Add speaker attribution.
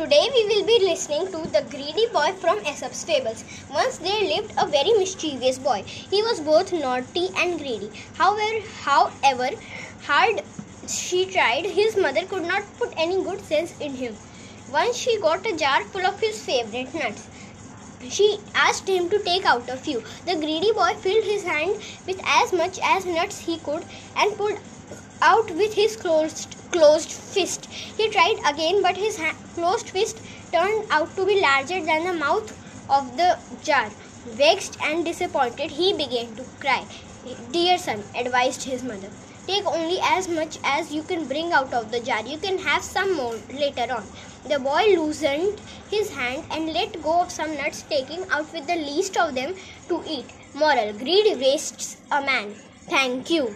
Speaker 1: Today we will be listening to The Greedy Boy from Aesop's Fables. Once there lived a very mischievous boy. He was both naughty and greedy. However, however hard she tried, his mother could not put any good sense in him. Once she got a jar full of his favorite nuts. She asked him to take out a few. The greedy boy filled his hand with as much as nuts he could and pulled out with his closed closed fist. He tried again, but his ha- closed fist turned out to be larger than the mouth of the jar. Vexed and disappointed, he began to cry. Dear son, advised his mother, take only as much as you can bring out of the jar. You can have some more later on. The boy loosened his hand and let go of some nuts, taking out with the least of them to eat. Moral Greed wastes a man. Thank you.